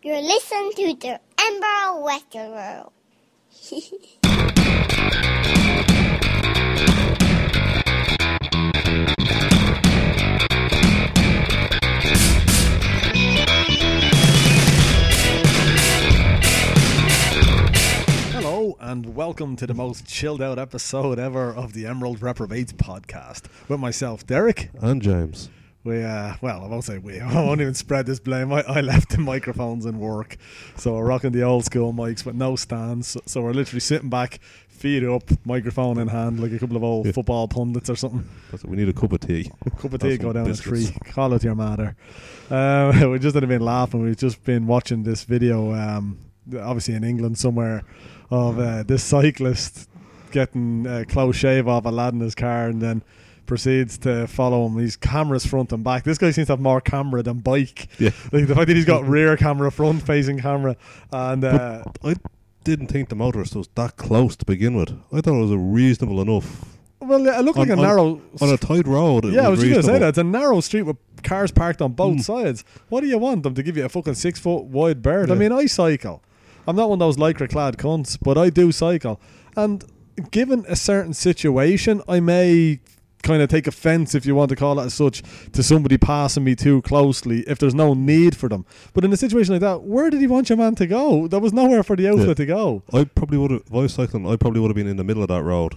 You're listening to the Ember Western World. Hello and welcome to the most chilled out episode ever of the Emerald Reprobates podcast with myself, Derek. And James. We, uh, well, I won't say we. I won't even spread this blame. I, I left the microphones in work, so we're rocking the old school mics with no stands. So, so we're literally sitting back, feet up, microphone in hand, like a couple of old Yeah. football pundits or something. That's we need a cup of tea. Cup of tea, go down biscuits. a tree. Call it your matter. Um, we just had been laughing. We've just been watching this video, um, obviously in England somewhere, of uh, this cyclist getting a close shave off a lad in his car and then proceeds to follow him. He's cameras front and back. This guy seems to have more camera than bike. Yeah. Like the fact that he's got rear camera, front facing camera, and uh, I didn't think the motorist was that close to begin with. I thought it was a reasonable enough. well, it looked like a on- narrow. On a tight road, yeah, I was just gonna say that it's a narrow street with cars parked on both Mm. sides. What do you want them to give you a fucking six foot wide bird? I mean, I cycle. I'm not one of those lycra clad cunts, but I do cycle. And given a certain situation, I may kind of take offense, if you want to call it as such, to somebody passing me too closely if there's no need for them. But in a situation like that, where did he want your man to go? There was nowhere for the outfit Yeah. to go. I probably would have, if I was cycling, I probably would have been in the middle of that road.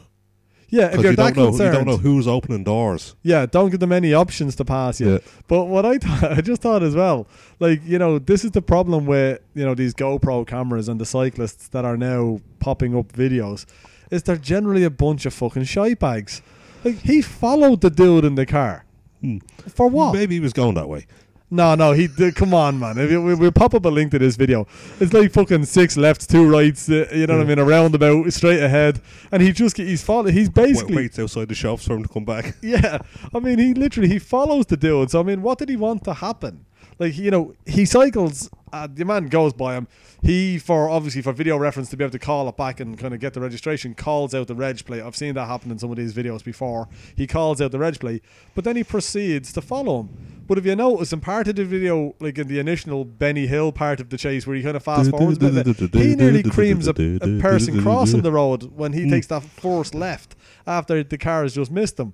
Yeah, if you're you that don't know, concerned, you don't know who's opening doors. Yeah, don't give them any options to pass you. Yeah. But what I thought, I just thought as well, like you know, this is the problem with you know these GoPro cameras and the cyclists that are now popping up videos, is they're generally a bunch of fucking shite bags. Like he followed the dude in the car Hmm. for what? Maybe he was going that way. No, no, he did. Come on, man. If you, we, we'll pop up a link to this video. It's like fucking six lefts, two rights. Uh, you know what I mean? A roundabout, straight ahead, and he just he's following. He's Wait, basically waits outside the shops for him to come back. yeah, I mean, he literally he follows the dude. So I mean, what did he want to happen? Like you know, he cycles. Uh, the man goes by him. He for obviously for video reference to be able to call it back and kind of get the registration. Calls out the reg plate. I've seen that happen in some of these videos before. He calls out the reg plate, but then he proceeds to follow him. But if you notice in part of the video, like in the initial Benny Hill part of the chase, where he kind of fast forwards a bit, he nearly creams a, a person crossing the road when he takes that forced left after the car has just missed him.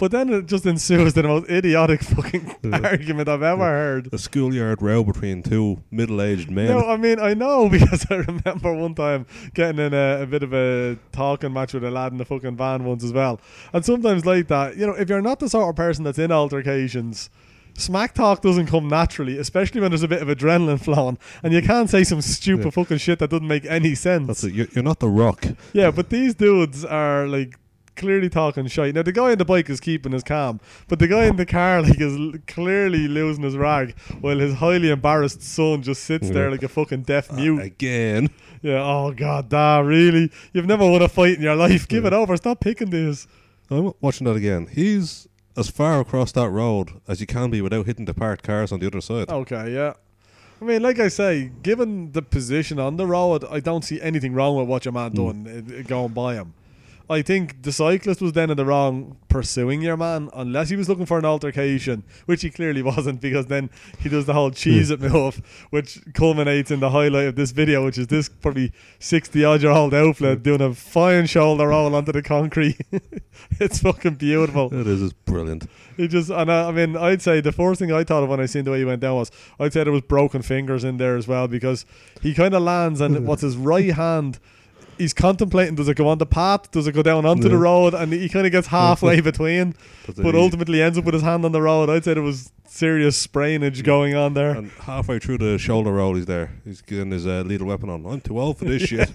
But then it just ensues the most idiotic fucking Yeah. argument I've ever heard. A schoolyard row between two middle-aged men. No, I mean I know because I remember one time getting in a, a bit of a talking match with a lad in the fucking van once as well. And sometimes like that, you know, if you're not the sort of person that's in altercations, smack talk doesn't come naturally, especially when there's a bit of adrenaline flowing, and you can't say some stupid Yeah. fucking shit that doesn't make any sense. That's it. You're, you're not the rock. Yeah, but these dudes are like clearly talking shite. Now the guy on the bike is keeping his calm, but the guy in the car like is l- clearly losing his rag, while his highly embarrassed son just sits there like a fucking deaf mute. Again. yeah. Oh god, da really? You've never won a fight in your life. Give it over. Stop picking this. I'm watching that again. He's as far across that road as you can be without hitting the parked cars on the other side. Okay, yeah. I mean, like I say, given the position on the road, I don't see anything wrong with what your man Mm. done uh, going by him. I think the cyclist was then in the wrong pursuing your man, unless he was looking for an altercation, which he clearly wasn't, because then he does the whole cheese hmm. it move, which culminates in the highlight of this video, which is this probably sixty odd year old outfit hmm. doing a fine shoulder roll onto the concrete. it's fucking beautiful. It is it's brilliant. He just, and I, I mean, I'd say the first thing I thought of when I seen the way he went down was, I'd say there was broken fingers in there as well because he kind of lands and what's his right hand, he's contemplating does it go on the path, does it go down onto the road, and he kind of gets halfway between, but ultimately ends up with his hand on the road. I'd say there was serious sprainage going on there. and halfway through the shoulder roll, he's there. He's getting his uh, lethal weapon on. I'm too old for this shit.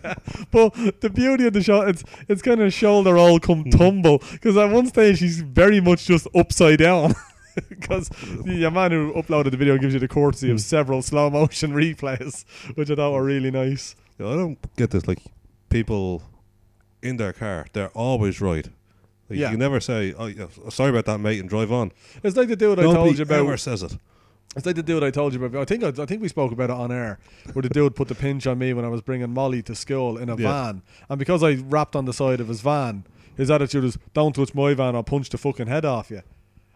But the beauty of the shot, it's it's kind of shoulder roll come Mm. tumble because at one stage he's very much just upside down. Because the man who uploaded the video gives you the courtesy of Mm. several slow motion replays, which I thought were really nice. Yeah, I don't get this. Like people in their car, they're always right. Like, Yeah. You never say, "Oh, yeah, sorry about that, mate," and drive on. It's like the dude I Nobody told you about. ever says it. It's like the dude I told you about. I think I, I think we spoke about it on air, where the dude put the pinch on me when I was bringing Molly to school in a Yeah. van, and because I rapped on the side of his van, his attitude was, "Don't touch my van, I'll punch the fucking head off you."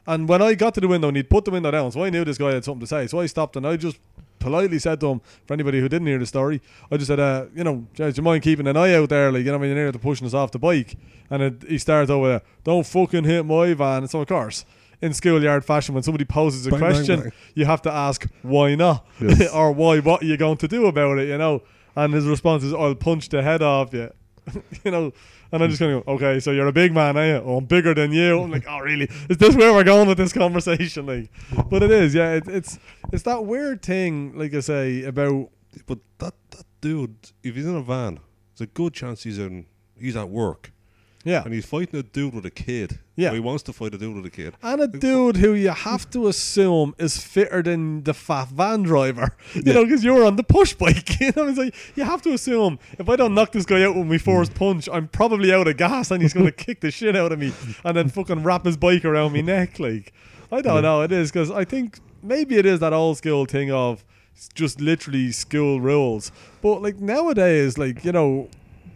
And when I got to the window and he'd put the window down, so I knew this guy had something to say. So I stopped and I just politely said to him, for anybody who didn't hear the story, I just said, uh, you know, do you mind keeping an eye out there? Like, you know, when you're near to pushing us off the bike. And it, he started over there, don't fucking hit my van. And so, of course, in schoolyard fashion, when somebody poses a Bang, bang, question, bang. you have to ask, why not? Yes. or why, what are you going to do about it, you know? And his response is, I'll punch the head off you. you know, and I'm just going to go, okay, so you're a big man, you? Oh, I'm bigger than you. I'm like, oh, really? Is this where we're going with this conversation? Like, but it is, yeah. It, it's it's that weird thing, like I say, about But that that dude, if he's in a van, there's a good chance he's in. He's at work yeah, and he's fighting a dude with a kid. Yeah. Or he wants to fight a dude with a kid. and a dude who you have to assume is fitter than the fat van driver, you Yeah. know, because you're on the push bike. You know, it's like you have to assume if I don't knock this guy out with my first punch, I'm probably out of gas, and he's going to kick the shit out of me, and then fucking wrap his bike around me neck. Like, I don't Yeah. know, it is because I think maybe it is that old school thing of just literally school rules, but like nowadays, like you know,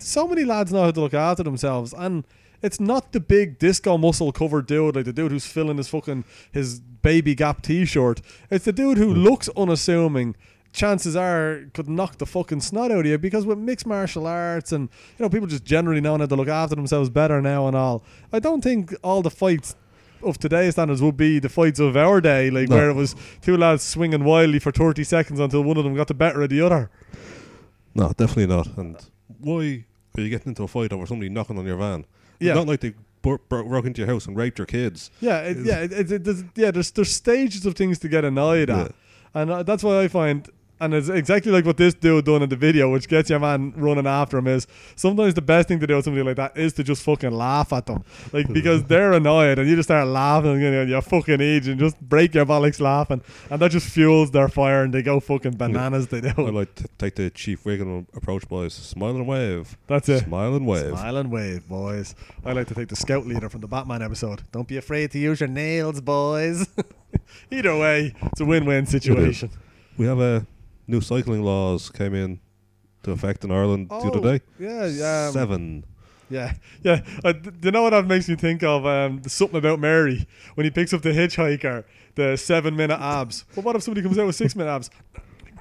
so many lads know how to look after themselves and it's not the big disco muscle covered dude like the dude who's filling his fucking his baby gap t-shirt it's the dude who hmm. looks unassuming chances are could knock the fucking snot out of you because with mixed martial arts and you know people just generally know how to look after themselves better now and all i don't think all the fights of today's standards would be the fights of our day like No. where it was two lads swinging wildly for 30 seconds until one of them got the better of the other No, definitely not. And why are you getting into a fight over somebody knocking on your van? Yeah. Not like they bur- bro- broke into your house and raped your kids. Yeah, it, yeah, it, it, it, there's, yeah. There's there's stages of things to get annoyed at, Yeah. and uh, that's why I find, and it's exactly like what this dude done in the video, which gets your man running after him. Is sometimes the best thing to do with somebody like that is to just fucking laugh at them, like hmm. because they're annoyed, and you just start laughing, and you know, you fucking age, and just break your bollocks laughing, and that just fuels their fire, and they go fucking bananas. They I do. like to take the Chief Wiggum approach, boys. Smile and wave. That's it. Smile and wave. Smile and wave, boys. I like to take the scout leader from the Batman episode. Don't be afraid to use your nails, boys. Either way, it's a win-win situation. We have a new cycling laws came in to effect in Ireland the Oh, other day. Yeah, um, Seven. Yeah, yeah. Uh, th- you know what that makes me think of? Um, something about Mary when he picks up the hitchhiker, the seven-minute abs. But what if somebody comes out with six-minute abs?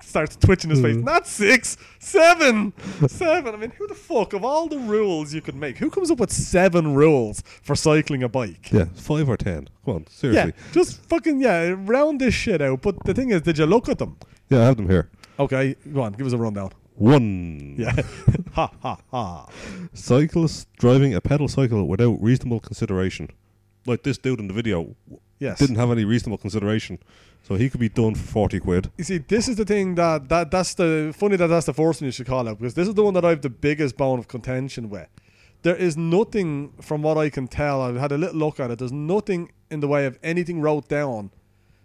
Starts twitching his face. Mm. Not six, seven, seven. I mean, who the fuck of all the rules you could make? Who comes up with seven rules for cycling a bike? Yeah, five or ten. Come on, seriously. Yeah, seriously. just fucking yeah, round this shit out. But the thing is, did you look at them? Yeah, I have them here. Okay, go on, give us a rundown. One. Yeah, ha ha ha. Cyclists driving a pedal cycle without reasonable consideration. Like this dude in the video Yes. didn't have any reasonable consideration, so he could be done for forty quid. You see, this is the thing that, that that's the funny that that's the first one you should call out because this is the one that I have the biggest bone of contention with. There is nothing, from what I can tell, I've had a little look at it. There's nothing in the way of anything wrote down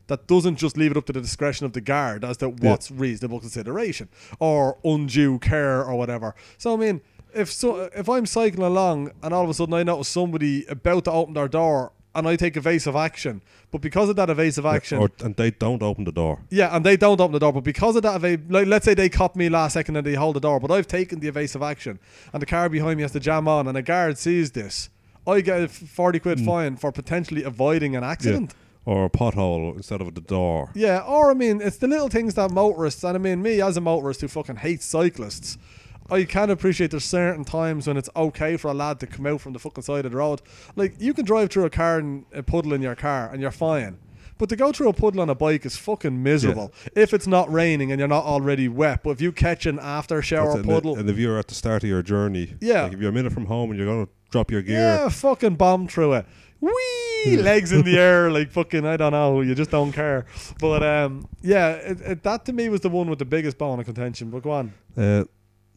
that doesn't just leave it up to the discretion of the guard as to Yeah. what's reasonable consideration or undue care or whatever. So I mean, if so, if I'm cycling along and all of a sudden I notice somebody about to open their door and I take evasive action, but because of that evasive action, Or, and they don't open the door. yeah, and they don't open the door, but because of that, eva- like, let's say they cop me last second and they hold the door, but I've taken the evasive action, and the car behind me has to jam on, and a guard sees this, I get a forty quid mm. fine for potentially avoiding an accident. Or a pothole instead of the door. Yeah. or I mean, it's the little things that motorists, and I mean, me as a motorist who fucking hates cyclists, I can appreciate there's certain times when it's okay for a lad to come out from the fucking side of the road. Like, you can drive through a car and a puddle in your car, and you're fine. But to go through a puddle on a bike is fucking miserable. If it's not raining and you're not already wet, but if you catch an after shower puddle, And, if you're at the start of your journey, Yeah. like if you're a minute from home and you're going to drop your gear, yeah, fucking bomb through it. Wee legs in the air, like fucking I don't know. You just don't care. But um, yeah, it, it, that to me was the one with the biggest bone of contention. But go on. uh,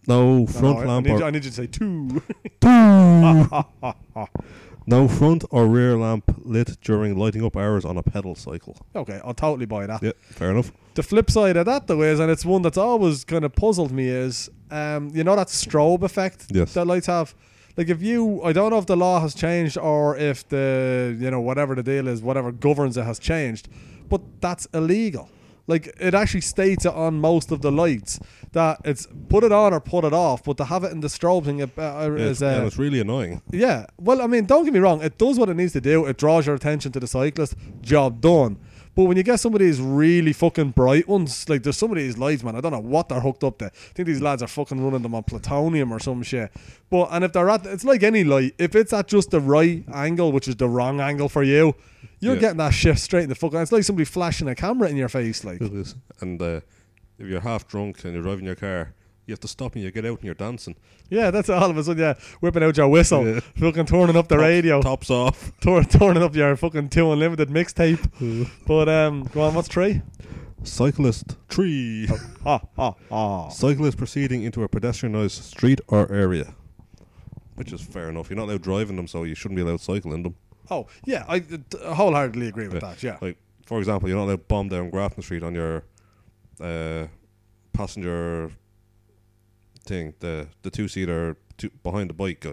no front No, I, I lamp need, or you, I need you to say two. no front or rear lamp lit during lighting up hours on a pedal cycle. okay, I'll totally buy that. Yeah, fair enough. The flip side of that though is, and it's one that's always kind of puzzled me, is um, you know that strobe effect Yes. that lights have. Like if you, I don't know if the law has changed or if the you know whatever the deal is, whatever governs it has changed, but that's illegal. Like it actually states it on most of the lights that it's put it on or put it off, but to have it in the strobe thing uh, Yeah, is uh, and it's really annoying. yeah. Well, I mean, don't get me wrong. It does what it needs to do. It draws your attention to the cyclist. Job done. But when you get some of these really fucking bright ones, like there's some of these lights, man, I don't know what they're hooked up to. I think these lads are fucking running them on plutonium or some shit. But and if they're at, it's like any light. If it's at just the right angle, which is the wrong angle for you, you're Yeah. getting that shit straight in the fucking. It's like somebody flashing a camera in your face, like. It is. And uh, if you're half drunk and you're driving your car, you have to stop and you get out and you're dancing. Yeah, that's all of a sudden. Yeah, whipping out your whistle, Yeah. fucking turning up the Top- radio, Tops off. tur- turning up your fucking two unlimited mixtape. but um, go on, what's three? Cyclist tree. Ah, ah, ah. Cyclist proceeding into a pedestrianised street or area. Which is fair enough. You're not allowed driving them, so you shouldn't be allowed cycling them. Oh, yeah, I uh, wholeheartedly agree with that. Yeah. Like, for example, you're not allowed to bomb down Grafton Street on your uh, passenger thing, the the two seater behind the bike.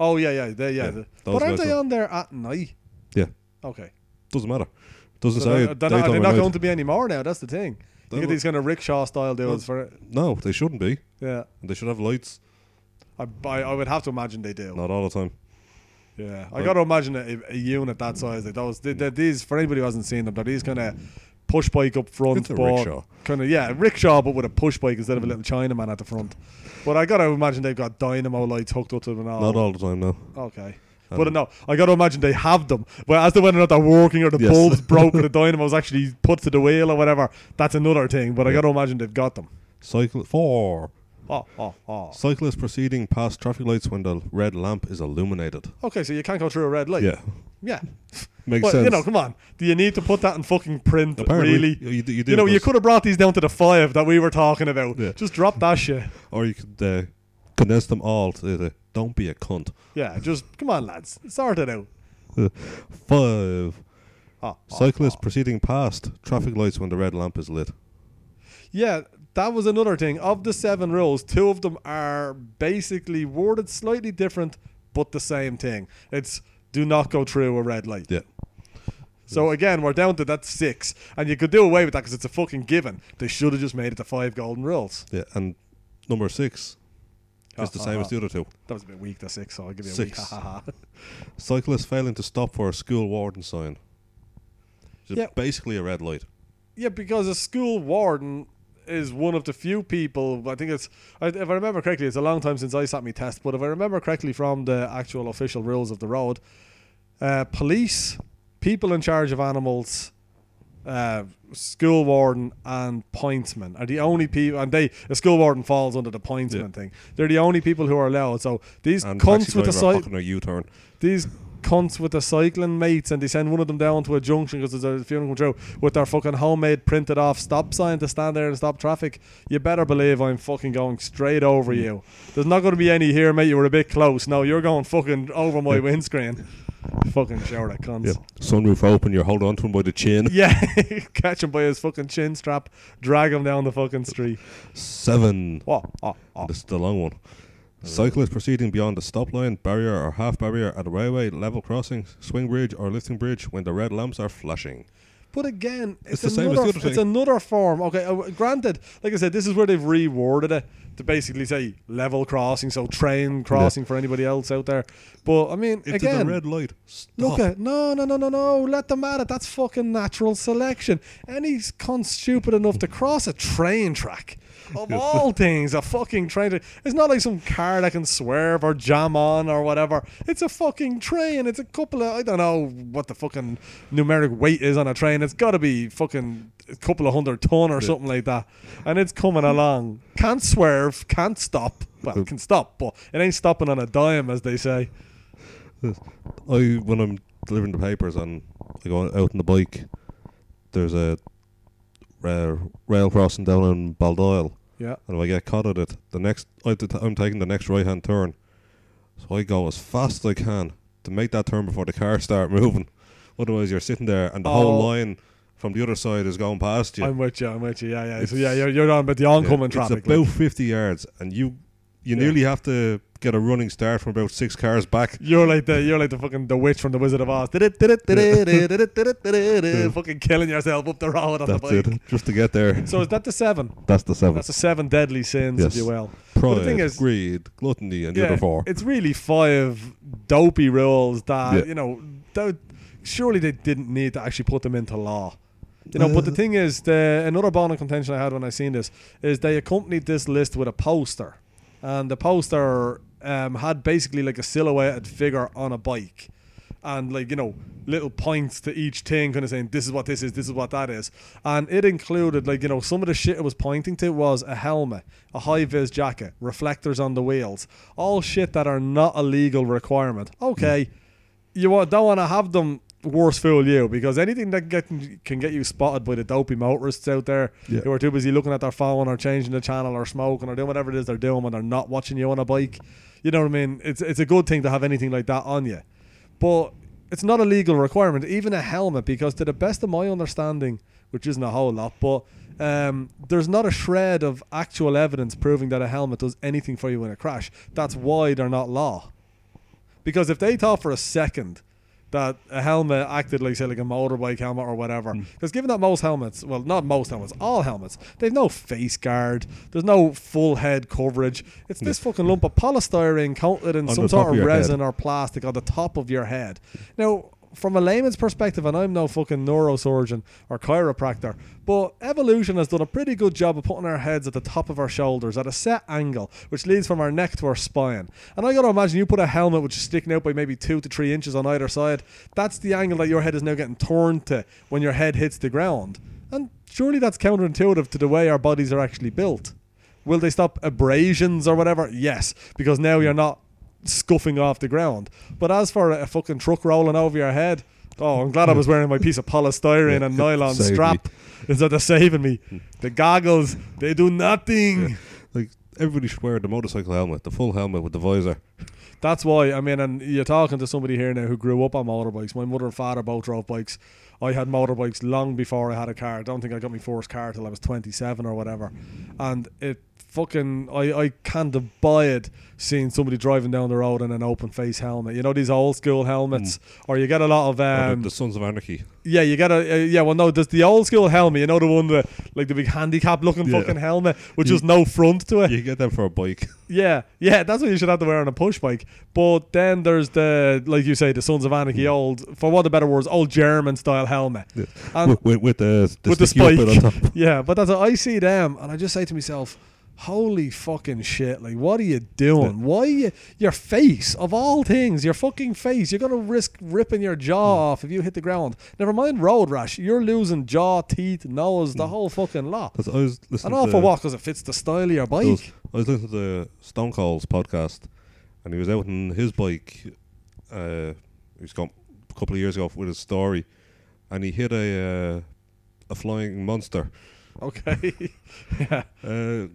Oh, yeah, yeah, they, yeah. Yeah, the- but aren't they on there at night? Yeah, Okay. doesn't matter. Doesn't So say they're, they're not, they're not going to be anymore now. That's the thing. They You get these kind of rickshaw style dudes for it. No, they shouldn't be. Yeah. They should have lights. I, I, I would have to imagine they do. Not all the time. Yeah, I Like- got to imagine a, a unit that size. Like those, they, these for anybody who hasn't seen them, they're these kind of push bike up front. It's a rickshaw. Kind of yeah, rickshaw, but with a push bike instead of a little Chinaman at the front. But I got to imagine they've got dynamo lights hooked up to them and all. Not all the time, no. Okay. Um, but no, I got to imagine they have them. But as to whether or not they're working or the Yes. bulb's broke or the dynamo's actually put to the wheel or whatever, that's another thing. But I got to imagine they've got them. Cycle four. Oh, oh, oh. Cyclist proceeding past traffic lights when the red lamp is illuminated. Okay, so you can't go through a red light. yeah, Yeah. Makes But, sense. you know, come on. Do you need to put that in fucking print? Apparently, really? you, you, You know, you could have brought these down to the five that we were talking about. Yeah. Just drop that shit. or you could uh, condense them all to the "Don't be a cunt." Yeah, just come on, lads, sort it out. Five. Oh, oh, Cyclist oh. proceeding past traffic lights when the red lamp is lit. Yeah, that was another thing. Of the seven rules, two of them are basically worded slightly different, but the same thing. It's do not go through a red light. Yeah. So again, we're down to that six, and you could do away with that because it's a fucking given. They should have just made it the five golden rules. Yeah, and number six is the same as the other two. That was a bit weak. The six, so I'll give you a Six. weak. Ha, ha, ha. Cyclist failing to stop for a school warden sign. Just Yeah. basically a red light. Yeah, because a school warden is one of the few people. I think it's, I- if I remember correctly, it's a long time since I sat me test. But if I remember correctly from the actual official rules of the road, uh, police, people in charge of animals, uh, school warden, and pointsman are the only people. And they, a school warden falls under the pointsman Yeah. thing. They're the only people who are allowed. So these And cunts with the driver side, hooking a U-turn. these cunts with the cycling mates and they send one of them down to a junction because there's a funeral come through with their fucking homemade printed off stop sign to stand there and stop traffic. You better believe I'm fucking going straight over you. There's not going to be any here, mate. You were a bit close. No, you're going fucking over my windscreen. Fucking shower that cunts. Yeah. Sunroof open, you're holding on to him by the chin. Yeah, catch him by his fucking chin strap, drag him down the fucking street. Seven. Oh, oh, oh. This is the long one. Cyclist proceeding beyond the stop line, barrier or half barrier at a railway, level crossing, swing bridge or lifting bridge when the red lamps are flashing. But again, it's, It's the same as another, the it's thing. another form. Okay, uh, granted, like I said, this is where they've reworded it to basically say level crossing, so train crossing for anybody else out there. But I mean, It's again, a red light. Stop. look at no, no, no, no, no. Let them at it. That's fucking natural selection. Any cunt stupid enough to cross a train track. Of all things, a fucking train. Track. It's not like some car that can swerve or jam on or whatever. It's a fucking train. It's a couple of I don't know what the fucking numeric weight is on a train. It's got to be fucking a couple of hundred ton or Yeah. something like that. And it's coming along. Can't swerve. Can't stop. Well, it can stop, but it ain't stopping on a dime, as they say. I when I'm delivering the papers and I go out on the bike, there's a ra- rail crossing down in Baldoyle, Yeah. and if I get caught at it, the next I t- I'm taking the next right hand turn, so I go as fast as I can to make that turn before the car start moving. Otherwise, you're sitting there and the Oh. whole line from the other side is going past you. I'm with you. I'm with you. Yeah, yeah. So yeah, you're, you're on about the oncoming Yeah, traffic. It's about like. 50 yards, and you you Yeah. nearly have to get a running start from about six cars back. You're like the you're like the fucking the witch from the Wizard of Oz. fucking killing yourself up the road on That's the bike. it, just to get there. So is that the seven? That's the seven. That's the seven deadly sins, Yes. if you will. Pride, the thing is- greed, gluttony, and the other four. It's really five dopey rules that Yeah. you know. That, surely they didn't need to actually put them into law. You know, but the uh, thing is, the another bone of contention I had when I seen this is they accompanied this list with a poster, and the poster um, had basically like a silhouetted figure on a bike, and like you know little points to each thing, kind of saying this is what this is, this is what that is, and it included like you know some of the shit it was pointing to was a helmet, a high vis jacket, reflectors on the wheels, all shit that are not a legal requirement. Okay, you don't want to have them worse fool you because anything that get, can get you spotted by the dopey motorists out there Yeah. who are too busy looking at their phone or changing the channel or smoking or doing whatever it is they're doing when they're not watching you on a bike. You know what I mean? It's it's a good thing to have anything like that on you, but it's not a legal requirement. Even a helmet, because to the best of my understanding, which isn't a whole lot, but um, there's not a shred of actual evidence proving that a helmet does anything for you in a crash. That's why they're not law. Because if they thought for a second that a helmet acted like say like a motorbike helmet or whatever, mm. because given that most helmets, well not most helmets, all helmets, they've no face guard, there's no full head coverage. It's this fucking lump of polystyrene coated in On some sort of of your head. resin or plastic on the top of your head. Now, from a layman's perspective, and I'm no fucking neurosurgeon or chiropractor, but evolution has done a pretty good job of putting our heads at the top of our shoulders at a set angle, which leads from our neck to our spine. And I gotta imagine you put a helmet which is sticking out by maybe two to three inches on either side. That's the angle that your head is now getting turned to when your head hits the ground. And surely that's counterintuitive to the way our bodies are actually built. Will they stop abrasions or whatever? Yes, because now you're not scuffing off the ground. But as for a, fucking truck rolling over your head, oh, I'm glad I was wearing my piece of polystyrene Yeah, and nylon saved me. strap instead of saving me. The goggles, they do nothing. Like everybody should wear the motorcycle helmet, the full helmet with the visor. That's why, I mean, and you're talking to somebody here now who grew up on motorbikes. My mother and father both drove bikes. I had motorbikes long before I had a car. I don't think I got my first car till I was 27 or whatever. And it fucking, I, I can't abide seeing somebody driving down the road in an open face helmet. You know, these old school helmets, or you get a lot of, Or um, the, the Sons of Anarchy. yeah, you get a, uh, yeah, well, no, there's the old school helmet, you know, the one that, like the big handicap looking Yeah. fucking helmet with You- just no front to it. You get them for a bike. Yeah, yeah, that's what you should have to wear on a push bike. But then there's the, like you say, the Sons of Anarchy, old, for want of better words, old German style helmet. Yeah. And with, with, with the, the with the sticky up bit spike. on top. yeah, but that's I see them, and I just say to myself, "Holy fucking shit! Like, what are you doing? Why are you, your face of all things, your fucking face? You're gonna risk ripping your jaw off if you hit the ground. Never mind road rash. You're losing jaw, teeth, nose, the whole fucking lot. I was listening And all to, for what? Because it fits the style of your bike. I was listening to the Stone Cold's podcast, and he was out on his bike. Uh, he was gone a couple of years ago with his story, and he hit a uh, a flying monster. Okay. yeah. Uh,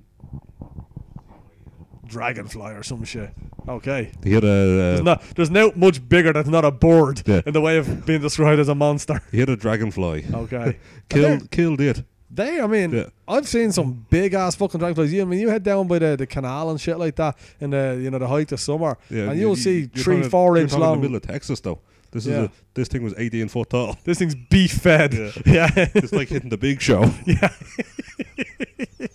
dragonfly or some shit. Okay. he hit a There's uh, not there's no much bigger that's not a bird Yeah. in the way of being described as a monster. he hit a dragonfly. Okay. Killed killed it. They I mean Yeah. I've seen some big ass fucking dragonflies. You I mean you head down by the, the canal and shit like that in the you know the height of summer Yeah, and you- you'll you- see three, four inch talking in long the middle of Texas though. This Yeah. is a, this thing was 18 foot tall. this thing's beef fed. Yeah. Yeah. it's like hitting the big show. Yeah.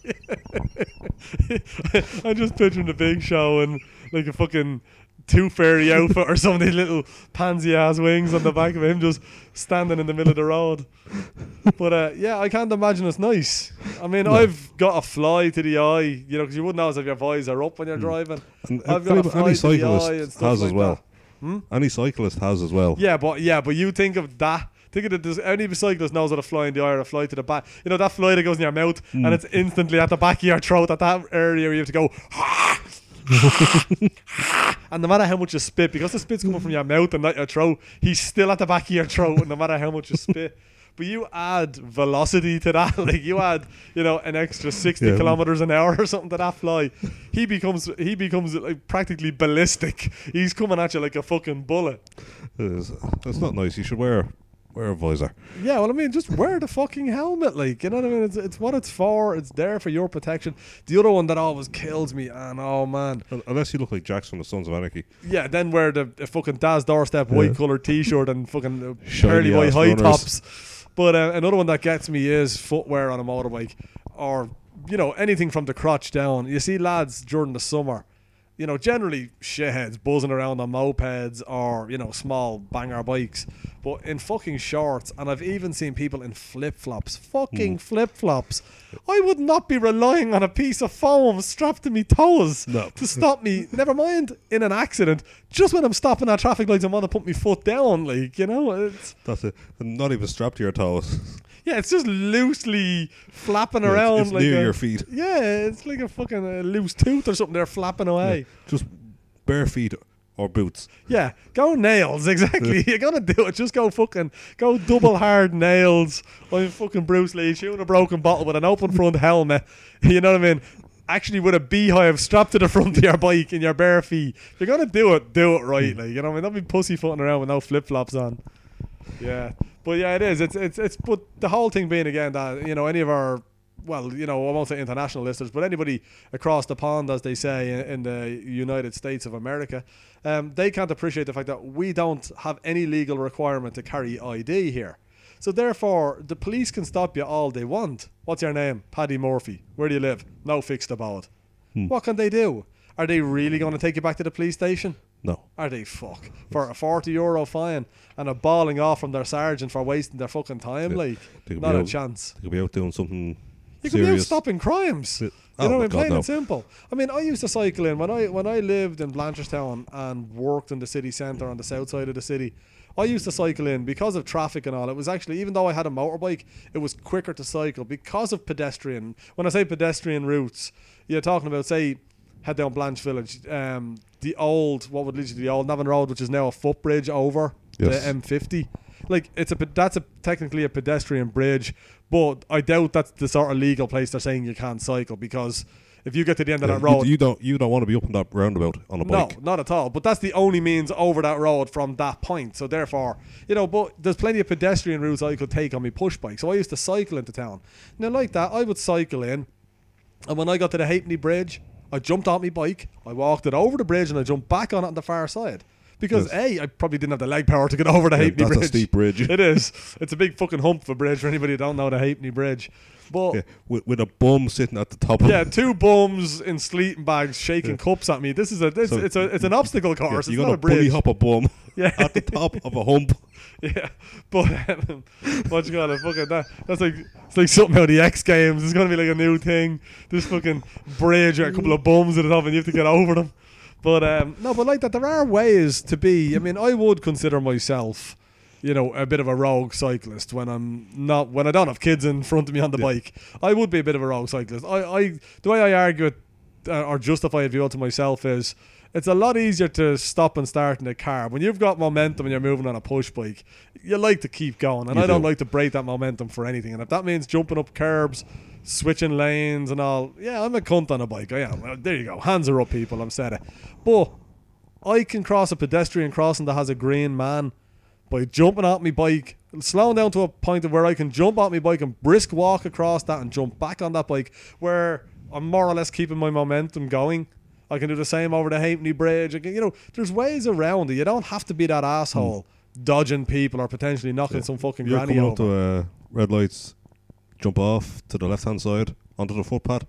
I'm just picturing the big show and like a fucking two fairy outfit or some of these little pansy ass wings on the back of him just standing in the middle of the road. But uh, yeah, I can't imagine it's nice. I mean, No. I've got a fly to the eye, you know, because you wouldn't know if your are up when you're driving. And I've got a fly to the eye and stuff has like as well. that. Hmm? Any cyclist has as well. Yeah, but yeah, but you think of that. Think of. Does any cyclist knows what a fly in the eye or a fly to the back? You know that fly that goes in your mouth Hmm. and it's instantly at the back of your throat at that area you have to go. and no matter how much you spit, because the spit's coming from your mouth and not your throat, he's still at the back of your throat. no matter how much you spit. But you add velocity to that, like you add, you know, an extra sixty Yeah. kilometers an hour or something to that fly. He becomes he becomes like practically ballistic. He's coming at you like a fucking bullet. It's not nice. You should wear wear a visor. Yeah, well, I mean, just wear the fucking helmet, like you know what I mean. It's, it's what it's for. It's there for your protection. The other one that always kills me, and oh man, Unless you look like Jackson the Sons of Anarchy. yeah. Then wear the, the fucking Daz doorstep Yeah. white colored T-shirt and fucking uh, Shiny pearly white high runners. tops. But uh, another one that gets me is footwear on a motorbike, or you know anything from the crotch down. You see lads during the summer. You know, generally shitheads buzzing around on mopeds or, you know, small banger bikes, but in fucking shorts. And I've even seen people in flip flops. Fucking mm. flip flops. I would not be relying on a piece of foam strapped to me toes No. to stop me. Never mind in an accident. Just when I'm stopping at traffic lights, I want to put my foot down. Like, you know, it's. That's it. And not even strapped to your toes. Yeah, it's just loosely flapping Yeah, it's- around it's like near a, your feet. Yeah, it's like a fucking uh, loose tooth or something. They're flapping away. Just bare feet or boots. Yeah, go nails exactly. You're gonna do it. Just go fucking go double hard nails. I'm fucking Bruce Lee shooting a broken bottle with an open front helmet. You know what I mean? Actually, with a beehive strapped to the front of your bike in your bare feet. If you're gonna do it, do it right. Like you know, what I mean, don't be pussyfooting around with no flip flops on. Yeah, but yeah, it is. It's it's it's. But the whole thing being again that you know any of our well, you know, I won't say international listeners, but anybody across the pond, as they say in, in the United States of America, um, they can't appreciate the fact that we don't have any legal requirement to carry ID here. So therefore, the police can stop you all they want. What's your name? Paddy Murphy. Where do you live? No fixed abode. What can they do? Are they really going to take you back to the police station? No. Are they fuck for a forty euro fine and a bawling off from their sergeant for wasting their fucking time? Yeah. Like, not a out- chance. They could be out doing something You could be out stopping crimes. You Oh know, my in God, plain no. and simple. I mean, I used to cycle in when I when I lived in Blanchardstown and worked in the city centre on the south side of the city. I used to cycle in because of traffic and all. It was actually even though I had a motorbike, it was quicker to cycle because of pedestrian. When I say pedestrian routes, you're talking about say head down Blanch Village, um, the old what would lead you to the old Navan Road, which is now a footbridge over Yes. the M50. Like it's a that's a technically a pedestrian bridge, but I doubt that's the sort of legal place they're saying you can't cycle because if you get to the end of that road, You, don't. You don't want to be up in that roundabout on a bike. no, not at all. But that's the only means over that road from that point. So therefore, you know, but there's plenty of pedestrian routes I could take on my push bike. So I used to cycle into town. Now like that, I would cycle in, and when I got to the Halfpenny Bridge, I jumped on my bike, I walked it over the bridge, and I jumped back on it on the far side. Because Yes. A, I probably didn't have the leg power to get over the Yeah, Halfpenny that's a Bridge. steep bridge. It is. It's a big fucking hump of a bridge for anybody who don't know the Halfpenny Bridge. But Yeah, with, with a bum sitting at the top. of yeah, two bums in sleeping bags shaking cups at me. This is a it's, So- it's a it's an obstacle Yeah, course. you're it's not gonna a bridge. bully hop a bum Yeah. at the top of a hump. Yeah, but um, what you gotta fucking that? That's like it's like something out of the X Games. It's gonna be like a new thing. This fucking bridge or a couple of bums at the top, and you have to get over them. But um, no, but like that, there are ways to be. I mean, I would consider myself, you know, a bit of a rogue cyclist when I'm not when I don't have kids in front of me on the Yeah. bike. I would be a bit of a rogue cyclist. I, I the way I argue it uh, or justify it view to myself is it's a lot easier to stop and start in a car when you've got momentum and you're moving on a push bike. You like to keep going, and You I don't do. like to break that momentum for anything. And if that means jumping up curbs, switching lanes, and all, yeah, I'm a cunt on a bike. Oh, I am. Well, there you go. Hands are up, people. I'm said it. But I can cross a pedestrian crossing that has a green man by jumping off my bike, slowing down to a point of where I can jump off my bike and brisk walk across that and jump back on that bike where I'm more or less keeping my momentum going. I can do the same over the Halfpenny Bridge. I can, you know, there's ways around it. You don't have to be that asshole dodging people or potentially knocking some fucking You're granny coming up over. to uh, red lights, jump off to the left hand side onto the footpath,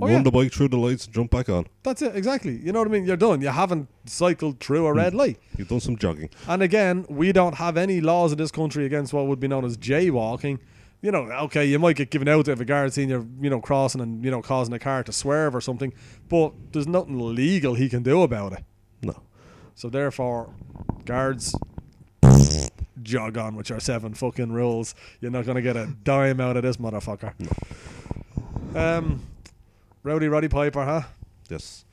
Oh, run yeah. the bike through the lights, jump back on. That's it, exactly. You know what I mean? You're done. You haven't cycled through a red light. You've done some jogging. And again, we don't have any laws in this country against what would be known as jaywalking. You know, okay, you might get given out if a guard seen you, you know, crossing and you know causing a car to swerve or something, but there's nothing legal he can do about it. No. So therefore, guards, jog on with your seven fucking rules. You're not gonna get a dime out of this motherfucker. Um, Rowdy Roddy Piper, huh? Yes.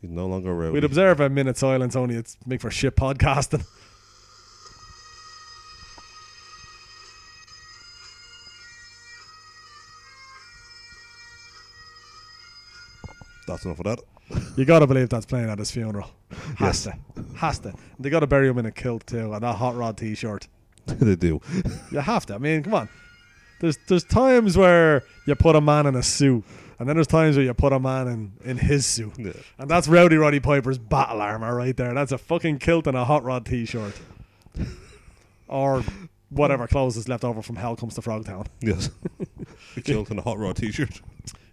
He's no longer rowdy. We'd observe a minute silence. Only it's make for shit podcasting. That's enough of that. You gotta believe that's playing at his funeral. Has Yes. to, has to. They gotta bury him in a kilt too, and that hot rod T-shirt. they do. You have to. I mean, come on. There's there's times where you put a man in a suit, and then there's times where you put a man in in his suit, Yeah. and that's Rowdy Roddy Piper's battle armor right there. That's a fucking kilt and a hot rod T-shirt, or whatever clothes is left over from Hell Comes to Frogtown. Yes. a kilt and a hot rod t shirt.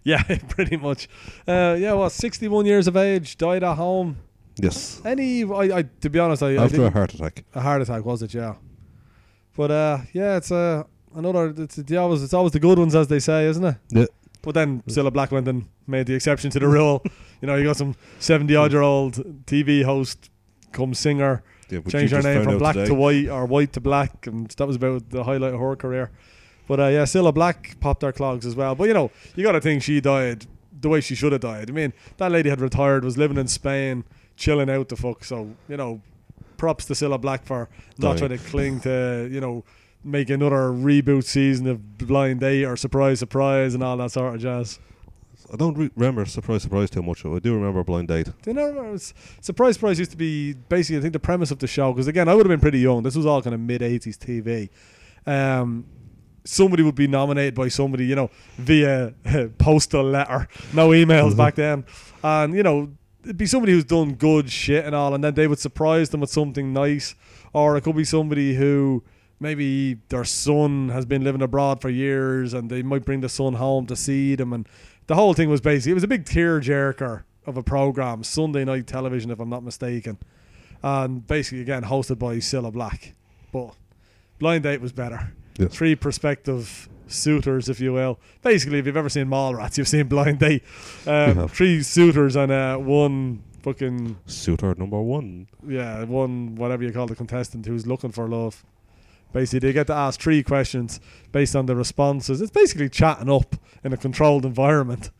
Yeah, pretty much. Uh, yeah, well, 61 years of age, died at home. Yes. Any, I, I to be honest, I, I After a heart attack. a heart attack was it? Yeah. But uh, yeah, it's uh, another. It's the always it's always the good ones, as they say, isn't it? Yeah. But then Cilla Black went and made the exception to the rule. you know, you got some 70 odd year old TV host, come singer, Yeah, which changed her name from black today. to white or white to black, and that was about the highlight of her career. But uh, yeah, Cilla Black popped her clogs as well. But you know, you got to think she died the way she should have died. I mean, that lady had retired, was living in Spain, chilling out the fuck. So you know, props to Cilla Black for not trying to cling to you know make another reboot season of Blind Date or Surprise Surprise and all that sort of jazz. I don't re- remember Surprise Surprise too much. I do remember Blind Date. Do you know, Surprise Surprise used to be basically, I think, the premise of the show. Because again, I would have been pretty young. This was all kind of mid '80s TV. Um, somebody would be nominated by somebody, you know, via postal letter, no emails Mhm. back then, and you know, it'd be somebody who's done good shit and all, and then they would surprise them with something nice, or it could be somebody who. Maybe their son has been living abroad for years, and they might bring the son home to see them, and the whole thing was basically it was a big tearjerker of a program, Sunday night television, if I'm not mistaken, and basically again hosted by Cilla Black. But Blind Date was better. Yes. Three prospective suitors, if you will. Basically, if you've ever seen Mallrats, you've seen Blind Date. Um, three suitors and uh, one fucking Suitor number one. yeah, one whatever you call the contestant who's looking for love. Basically, they get to ask three questions based on the responses. It's basically chatting up in a controlled environment.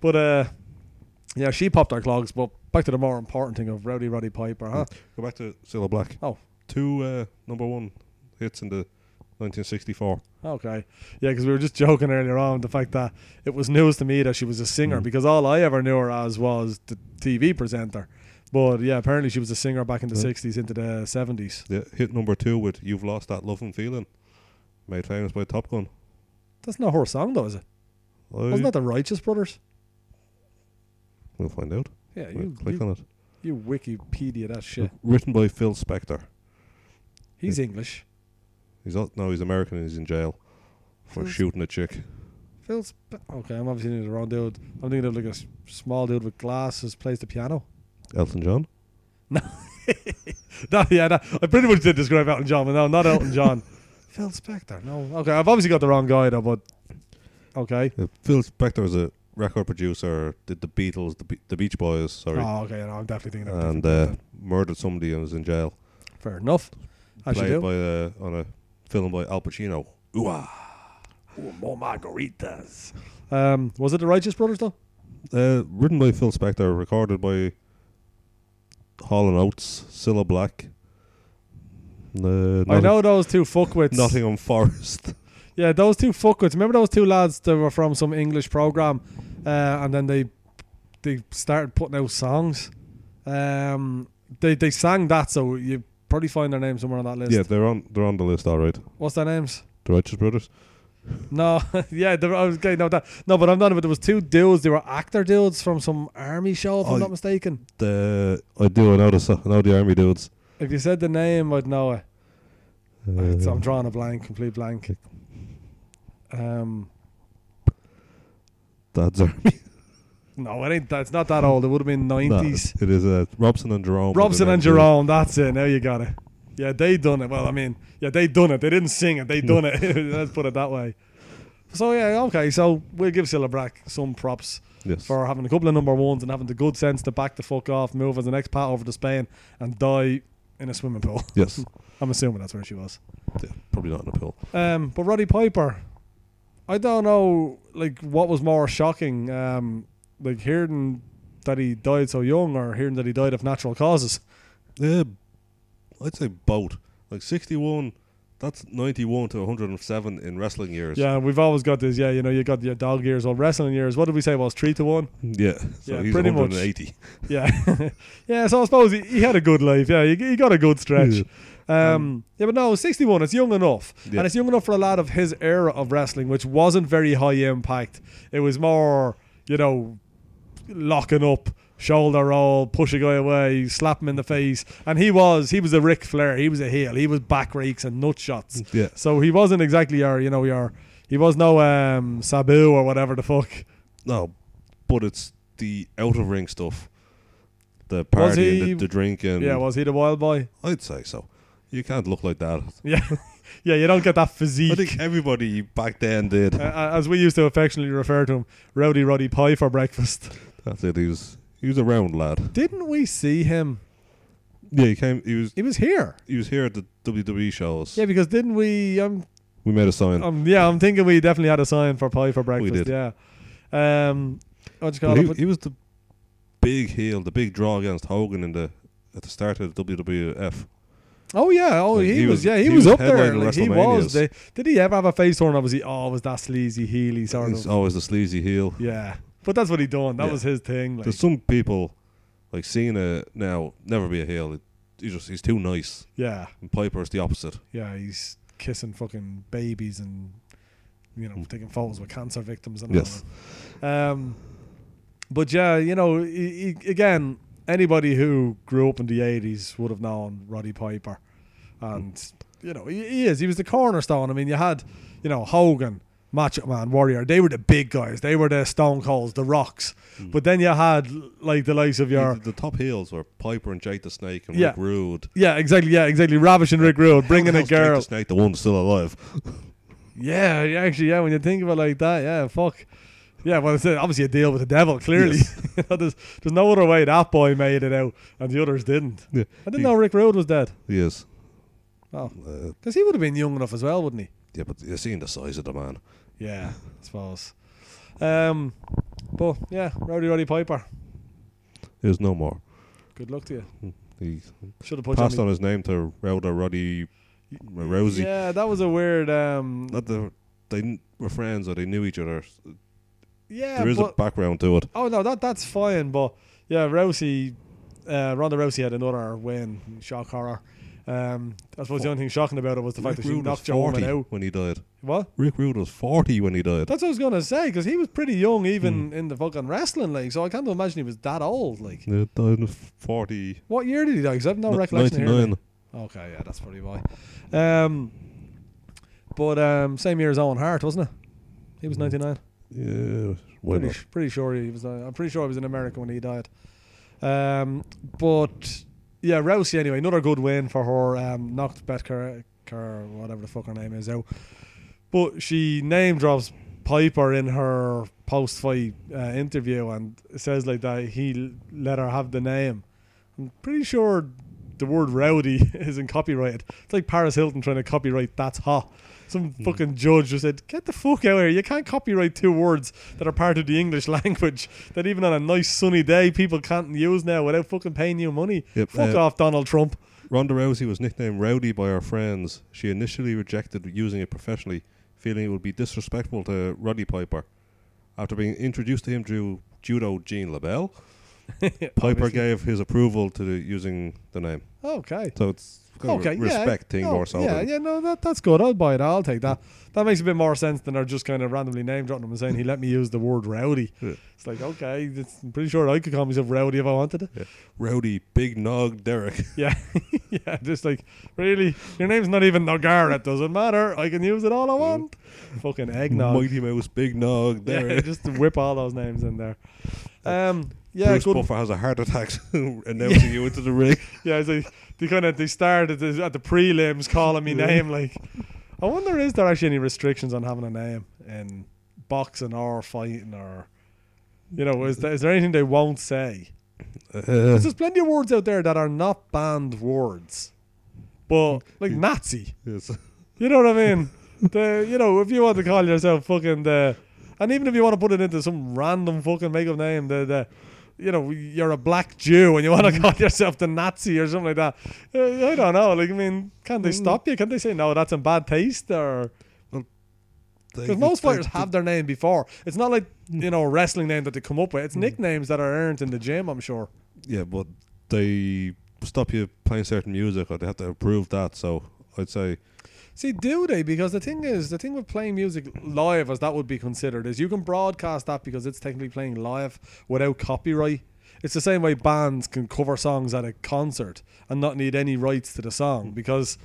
But uh, yeah, she popped her clogs. But back to the more important thing of Rowdy Roddy Piper, huh? Go back to Cilla Black. Oh. Two uh, number one hits in the 1964. Okay, yeah, because we were just joking earlier on the fact that it was news to me that she was a singer Mm. because all I ever knew her as was the TV presenter. But yeah, apparently she was a singer back in the Yeah. '60s into the '70s. Yeah, hit number two with You've Lost That Lovin' Feelin'. Made famous by Top Gun. That's not her song, though, is it? I, Wasn't that the Righteous Brothers? We'll find out. Yeah, We'll you, click you, on it. you Wikipedia that shit. Written by Phil Spector. He's English. He's not. no, he's American and he's in jail for Phil- shooting a chick. Phil's okay, I'm obviously thinking of the wrong dude. I'm thinking of like a s- small dude with glasses plays the piano. Elton John. No, yeah, that, I pretty much did describe Elton John, but no, not Elton John. Phil Spector. No, okay, I've obviously got the wrong guy though, but okay. Uh, Phil Spector is a record producer. Did the Beatles, the, Be- the Beach Boys, sorry, Oh, okay, no, I'm definitely thinking of a and different uh, murdered somebody and was in jail. Fair enough. As you Played do. by uh, on a film by Al Pacino. Ooh-ah. Ooh, more margaritas. Um, was it the Righteous Brothers though? Uh, written by Phil Spector, recorded by Hall and Oates, Cilla Black. Uh, I know those two fuckwits. Nottingham Forest. Yeah, those two fuckwits. Remember those two lads that were from some English program, uh, and then they they started putting out songs. Um, they they sang that, so you probably find their name somewhere on that list. yeah, they're on they're on the list, all right. What's their names? The Righteous Brothers. No, yeah, I was okay, no that no, but I'm not. But there was two dudes. They were actor dudes from some army show, if I'm Oh, not mistaken. The I do I know the I know the army dudes. If you said the name, I'd know it. Uh, I'm drawing a blank, complete blank. Um, Dad's army. no, it ain't. That's not that old. It would have been No, nineties. it is uh, Robson and Jerome. Robson and Jerome, that's it. Now you got it. Yeah, they done it. Well, I mean, yeah, they done it. They didn't sing it. They done it. Let's put it that way. So yeah, okay. So we'll give Cilla some props Yes. for having a couple of number ones and having the good sense to back the fuck off, move as the next pat over to Spain, and die in a swimming pool. yes. I'm assuming that's where she was. Yeah, probably not in a pool. Um, but Roddy Piper, I don't know, like what was more shocking, um, like hearing that he died so young, or hearing that he died of natural causes. Yeah, I'd say both. Like 61, that's 91 to 107 in wrestling years. Yeah, we've always got this. Yeah, you know, you got your dog years or wrestling years. What did we say was three to one? Yeah. So Yeah, he's pretty much. 180. Yeah, yeah. So I suppose he, he had a good life. Yeah, he, he got a good stretch. Yeah. Um, yeah, but no, 61, it's young enough. Yeah. And it's young enough for a lot of his era of wrestling, which wasn't very high impact. It was more, you know, locking up, shoulder roll, push a guy away, slap him in the face. And he was, he was a Ric Flair. He was a heel. He was back rakes and nut shots. Yeah. So he wasn't exactly your, you know, your, he was no um, Sabu or whatever the fuck. No, but it's the out of ring stuff. The party he- the, the drinking. yeah, was he the wild boy? I'd say so. You can't look like that. Yeah, yeah. You don't get that physique. I think everybody back then did. Uh, as we used to affectionately refer to him, Rowdy Roddy Pie for breakfast. That's it. He was he was a round lad. Didn't we see him? Yeah, he came. He was He was here. he was here at the WWE shows. Yeah, because didn't we? Um, We made a sign. um, yeah, I'm thinking we definitely had a sign for Pie for breakfast. did. Yeah. Um, what you call Well, it? he, he was the big heel, the big draw against Hogan in the at the start of the WWF. Oh yeah, oh Like, he, he was, was- yeah he, he was, was up there. headlining Like, he was. WrestleManias. The, did he ever have a face turn? Or was he always that sleazy heely sort He's of? always the sleazy heel. Yeah, but that's what he done. That Yeah. was his thing. Like, There's some people like Cena now never be a heel. He just he's too nice. yeah, And Piper's the opposite. yeah, he's kissing fucking babies and you know Mm. taking photos with cancer victims and Yes. all that. Um, but yeah, you know, he, he, again, anybody who grew up in the '80s would have known Roddy Piper, and you know he, he is. He was the cornerstone. I mean, you had you know Hogan, Macho Man, Warrior. They were the big guys. They were the Stone Colds, the Rocks. Mm. But then you had like the likes of your the, the top heels were Piper and Jake the Snake and Yeah. Rick Rude. yeah, exactly, yeah, exactly. Ravishing Rick Rude, bringing How a the hell's Jake girl. the Snake, the one still alive. Yeah, yeah, actually, yeah. When you think of it like that, yeah, fuck. Yeah, well, it's uh, obviously a deal with the devil. Clearly, Yes. There's there's no other way that boy made it out, and the others didn't. Yeah. I didn't He- know Rick Rude was dead. Yes. is. Oh, Uh, because he would have been young enough as well, wouldn't he? Yeah, but you're seeing the size of the man. Yeah, I suppose. Um, but yeah, Rowdy Roddy Piper. There's no more. Good luck to you. He Should have put passed you on his name to Rowder Roddy Rousey. Yeah, that was a weird. Um, Not the they were friends or they knew each other. yeah, there is a background to it. oh no, that that's fine. But yeah, Rousey, uh, Ronda Rousey had another win. Shock horror. Um, I suppose the only thing shocking about it was the fact that she Rude was knocked Joe 40 out. when he died. What? Rick Rude was 40 when he died. That's what I was gonna say because he was pretty young even Hmm. in the fucking wrestling league. So I can't imagine he was that old. Like, He died in 40. what year did he die? Because I have no n- recollection. Here. 99. Okay, yeah, that's probably why. Um, but um, same year as Owen Hart, wasn't it? He was Mm. ninety nine. Yeah, Pretty, pretty sure he was. Uh, I'm pretty sure he was in America when he died. Um, but yeah, Rousey anyway, another good win for her. Um, knocked Betker, Kerr, whatever the fuck her name is out. But she name drops Piper in her post fight uh, interview and says like that he let her have the name. I'm pretty sure the word rowdy isn't copyrighted. It's like Paris Hilton trying to copyright that's hot. Some Hmm. fucking judge who said, "Get the fuck out of here! You can't copyright two words that are part of the English language that even on a nice sunny day people can't use now without fucking paying you money." Yep, Fuck uh, off, Donald Trump. Ronda Rousey was nicknamed Rowdy by her friends. She initially rejected using it professionally, feeling it would be disrespectful to Roddy Piper. After being introduced to him through judo Gene LeBell, Piper Obviously. gave his approval to the, using the name. Okay. So it's kind of Okay. respect yeah. thing no, more so. Yeah, than- yeah, no, that that's good. I'll buy it. I'll take that. That makes a bit more sense than they're just kind of randomly name dropping him and saying he let me use the word rowdy. Yeah. It's like okay, it's, I'm pretty sure I could call myself rowdy if I wanted it. Rowdy Big Nog Derek. Yeah, yeah, just like really, your name's not even Nogar. It doesn't matter. I can use it all I want. Fucking eggnog. Mighty Mouse Big Nog Yeah, Derek. just to whip all those names in there. Um, yeah, Bruce good. Buffer has a heart attack announcing you into the ring. Yeah, it's like they kind of they start at the, at the prelims calling me name. Like, I wonder is there actually any restrictions on having a name in boxing or fighting or, you know, is there, is there anything they won't say? Uh, there's plenty of words out there that are not banned words, but like Nazi. yes. You know what I mean? the you know if you want to call yourself fucking the, and even if you want to put it into some random fucking make up name, the the, you know you're a black Jew and you want to mm. call yourself the Nazi or something like that. Uh, I don't know. Like I mean, can they mm. stop you? Can they say no? That's in bad taste or? Because most fighters have their name before. It's not like mm. you know a wrestling name that they come up with. It's nicknames that are earned in the gym. I'm sure. Yeah, but they stop you playing certain music or they have to approve that. So I'd say See, do they? Because the thing is, the thing with playing music live, as that would be considered, is you can broadcast that because it's technically playing live without copyright. It's the same way bands can cover songs at a concert and not need any rights to the song because,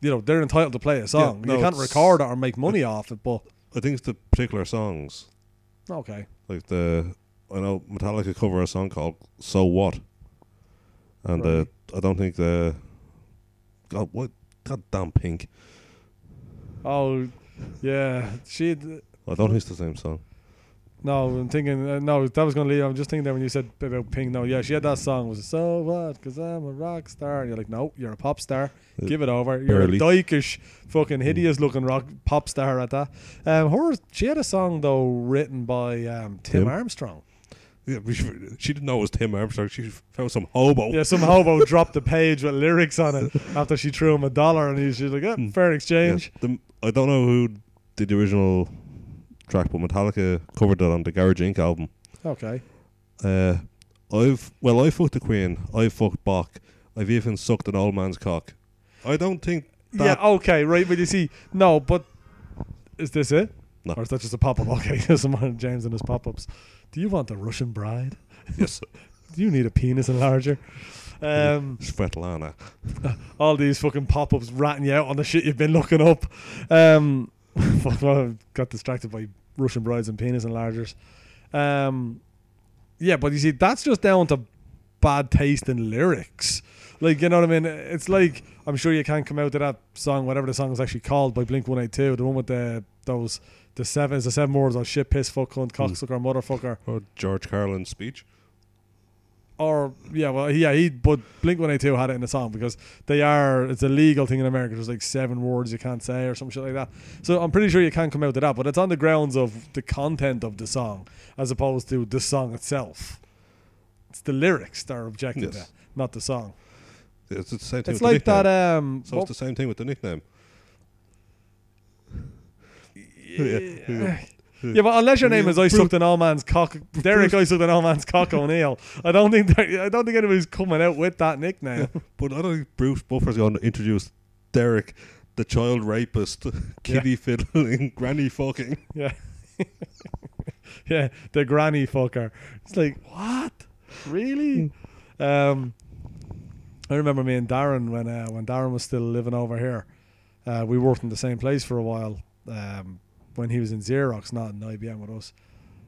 you know, they're entitled to play a song. no, you can't record it or make money off it, but I think it's the particular songs Okay. Like the I know Metallica cover a song called "So What," and uh, Right. I don't think the God what God damn Pink. Oh, yeah. She. I don't think it's the same song. No, I'm thinking. Uh, no, that was going to leave. I'm just thinking there when you said about Pink. No, yeah, she had that song. Was it, so what? Because I'm a rock star. And you're like, no, you're a pop star. Give it over. You're barely. a dykish, fucking hideous looking rock pop star at that. Um, her, she had a song though written by um, Tim, Tim? Armstrong. Yeah, she, didn't know it was Tim Armstrong. She found some hobo. Yeah, some hobo dropped the page with lyrics on it after she threw him a dollar, and he's just like, eh, Hmm. fair Yeah, exchange. the, I don't know who did the original track, but Metallica covered it on the Garage Inc. album. Okay. Uh, I've well, I fucked the Queen. I fucked Bach. I've even sucked an old man's cock. I don't think that. yeah, okay, right. But you see, no, but is this it? No. Or is that just a pop up? Okay, There's someone James and his pop ups. Do you want a Russian bride? yes, Do you need a penis enlarger? Um, Svetlana. all these fucking pop ups ratting you out on the shit you've been looking up. Um, I got distracted by Russian brides and penis enlargers. Um, yeah, but you see, that's just down to bad taste in lyrics. Like, you know what I mean? It's like I'm sure you can't come out to that song, whatever the song is actually called by Blink One Eight Two, the one with the those the seven is the seven words of shit, piss, fuck, cunt, cocksucker, motherfucker. Or George Carlin's speech. Or yeah, well, yeah, he but Blink One Eight Two had it in the song because they are it's a legal thing in America. There's like seven words you can't say or some shit like that. So I'm pretty sure you can't come out to that, but it's on the grounds of the content of the song as opposed to the song itself. It's the lyrics that are objected Yes. to, not the song. It's the same thing. It's with the like that. Um, so it's the same thing with the nickname. Yeah. Yeah, but unless your name is I sucked an all man's cock, Derek I sucked an all man's cock O'Neill. I don't think that, I don't think anybody's coming out with that nickname. But I don't think Bruce Buffer's going to introduce Derek, the child rapist, kiddie fiddling, granny fucking. Yeah. yeah, the granny fucker. It's like, what? Really? um I remember me and Darren when uh, when Darren was still living over here. Uh, we worked in the same place for a while. Um, when he was in Xerox, not in IBM with us.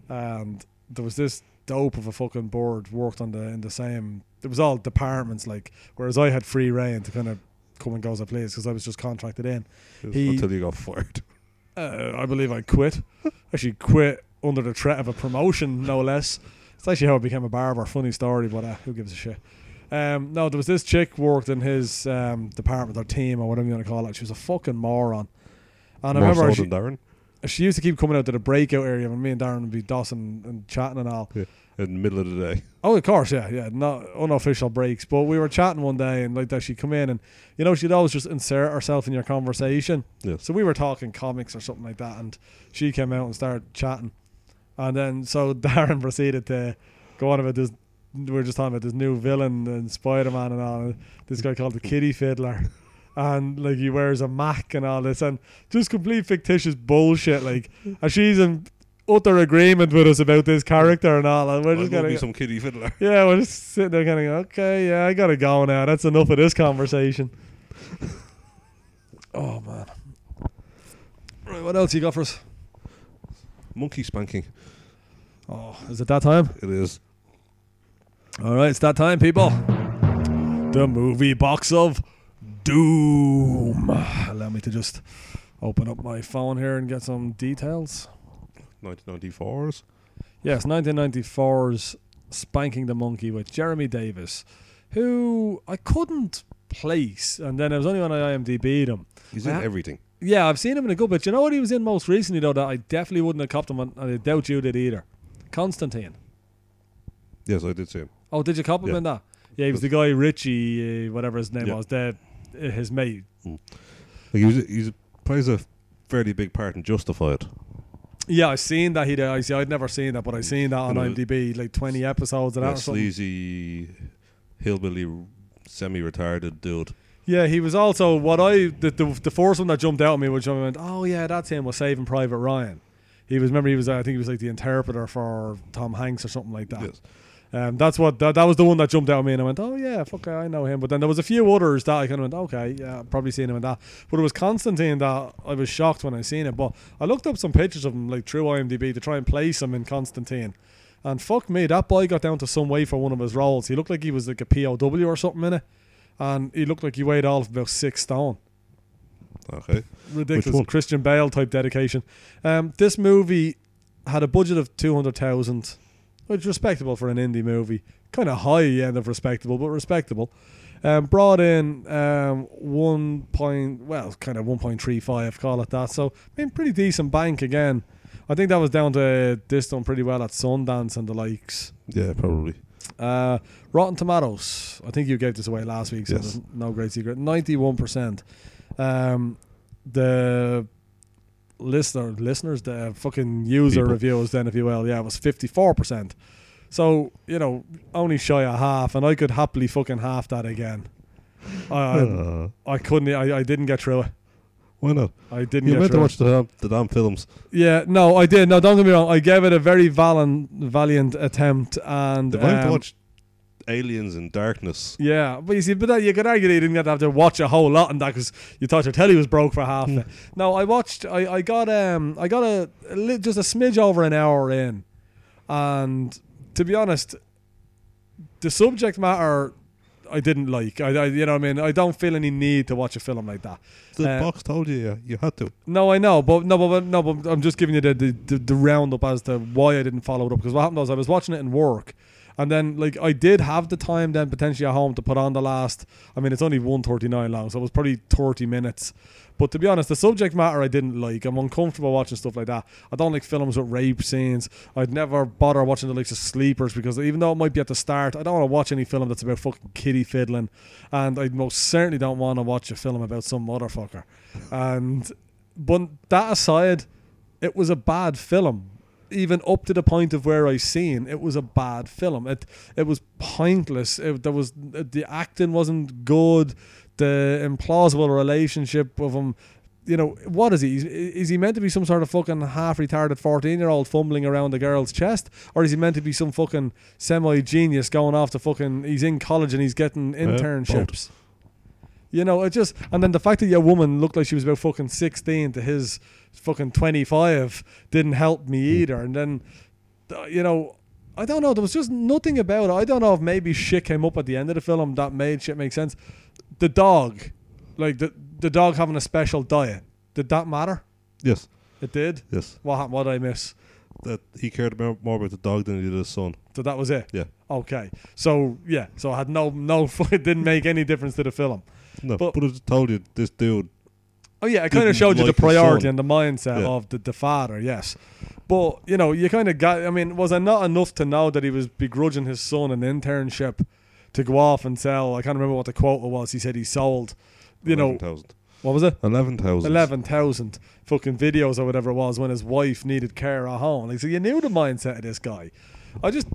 And there was this dope of a fucking board worked on the in the same it was all departments like whereas I had free reign to kind of come and go as I please because I was just contracted in. He- until you got fired. Uh, I believe I quit. actually quit under the threat of a promotion, no less. It's actually how I became a barber. Funny story, but uh, who gives a shit? Um, no, there was this chick worked in his um, department or team or whatever you want to call it. She was a fucking moron. And I remember so she, Darren she used to keep coming out to the breakout area when me and Darren would be dossing and chatting and all. Yeah, in the middle of the day. Oh, of course, yeah, yeah, not unofficial breaks. But we were chatting one day, and like that, she'd come in, and you know, she'd always just insert herself in your conversation. Yes. So we were talking comics or something like that, and she came out and started chatting, and then so Darren proceeded to go on about this. We were just talking about this new villain and Spider Man and all. And this guy called the Kitty Fiddler. And like he wears a Mac and all this, and just complete fictitious bullshit. Like, and she's in utter agreement with us about this character and all. And we're just gonna be some kiddie fiddler. yeah, we're just sitting there kind of okay, yeah, I gotta go now. That's enough of this conversation. oh man. Right, what else you got for us? Monkey spanking. Oh, is it that time? It is. All right, it's that time, people. The movie box of doom. Allow me to just open up my phone here and get some details. 1994's. Yes, 1994's Spanking the Monkey with Jeremy Davies, who I couldn't place, and then I was only on IMDb'd him. He's in Yeah. everything. Yeah, I've seen him in a good bit. You know what he was in most recently though that I definitely wouldn't have copped him, on, and I doubt you did either. Constantine. Yes, I did see him. Oh, did you cop him Yeah. in that? Yeah, he was the guy Richie, uh, whatever his name Yeah. was, the uh, his mate. Like he was, he's plays a fairly big part in Justified. Yeah, I seen that he. did. I see. I'd never seen that, but I've seen that on IMDb, like twenty episodes of that That or something. sleazy, hillbilly, semi-retarded dude. Yeah, he was also what I the, the the first one that jumped out at me, which I went, oh yeah, that's him. Was Saving Private Ryan. He was. Remember, he was. I think he was like the interpreter for Tom Hanks or something like that. Yes. Um, that's what that, that was the one that jumped out at me, and I went, "Oh yeah, fuck, I know him." But then there was a few others that I kind of went, "Okay, yeah, I've probably seen him in that." But it was Constantine that I was shocked when I seen it. But I looked up some pictures of him like through IMDb to try and place him in Constantine, and fuck me, that boy got down to some weight for one of his roles. He looked like he was like a POW or something in it, and he looked like he weighed all of about six stone Okay. ridiculous? Christian Bale type dedication. Um, this movie had a budget of two hundred thousand, which is respectable for an indie movie. Kind of high end of respectable, but respectable. Um, brought in um, one point, well, kind of one point three five, call it that. So, I mean, pretty decent bank again. I think that was down to this done pretty well at Sundance and the likes. Yeah, probably. Uh, Rotten Tomatoes. I think you gave this away last week, so Yes. no great secret. Ninety-one percent. Um, the listener listeners, the fucking user People. reviews, then if you will, yeah, it was fifty-four percent. So you know, only shy a half, and I could happily fucking half that again. I I, Uh, I couldn't. I, I didn't get through it. why not? I didn't You get meant to watch the damn, the damn films. Yeah, no, I did. No, don't get me wrong. I gave it a very valiant, valiant attempt, and If I had to um, watch Aliens and Darkness, Yeah, but you see, but that, you could argue that you didn't get to have to watch a whole lot in that because you thought your telly was broke for half. of. No, I watched. I, I got um I got a, a just a smidge over an hour in, and to be honest, the subject matter I didn't like. I, I you know what I mean. I don't feel any need to watch a film like that. the Uh, box told you you had to. No, I know, but no, but, but no, but I'm just giving you the the, the the roundup as to why I didn't follow it up. Because what happened was I was watching it in work, and then like I did have the time then potentially at home to put on the last. I mean, it's only one thirty nine long, so it was probably thirty minutes. But to be honest, the subject matter I didn't like. I'm uncomfortable watching stuff like that. I don't like films with rape scenes. I'd never bother watching the likes of Sleepers because even though it might be at the start, I don't want to watch any film that's about fucking kitty fiddling. And I most certainly don't want to watch a film about some motherfucker. And but that aside, it was a bad film. Even up to the point of where I seen it was a bad film. It it was pointless. It, there was the acting wasn't good. The implausible relationship of him. You know what is he? Is, is he meant to be some sort of fucking half retarded fourteen year old fumbling around a girl's chest, or is he meant to be some fucking semi genius going off to fucking? He's in college and he's getting uh, internships. You know, it just and then the fact that your woman looked like she was about fucking sixteen to his fucking twenty five didn't help me either. And then, uh, you know, I don't know. There was just nothing about it. I don't know if maybe shit came up at the end of the film that made shit make sense. The dog, like the the dog having a special diet, did that matter? Yes, It did. yes. What happened? What did I miss? That he cared more about the dog than he did his son. So that was it. Yeah. Okay. So yeah. So I had no no. It didn't make any difference to the film. No, But- but, it told you this dude. Oh yeah, it kind of showed you the like his priority son. and the mindset Yeah. of the, the father. Yes, but you know, you kind of got. I mean, was it not enough to know that he was begrudging his son an internship to go off and sell? I can't remember what the quota was. He said he sold. You know, 11,000. what was it? 11,000. Eleven thousand fucking videos or whatever it was when his wife needed care at home. Like, so you knew the mindset of this guy. I just,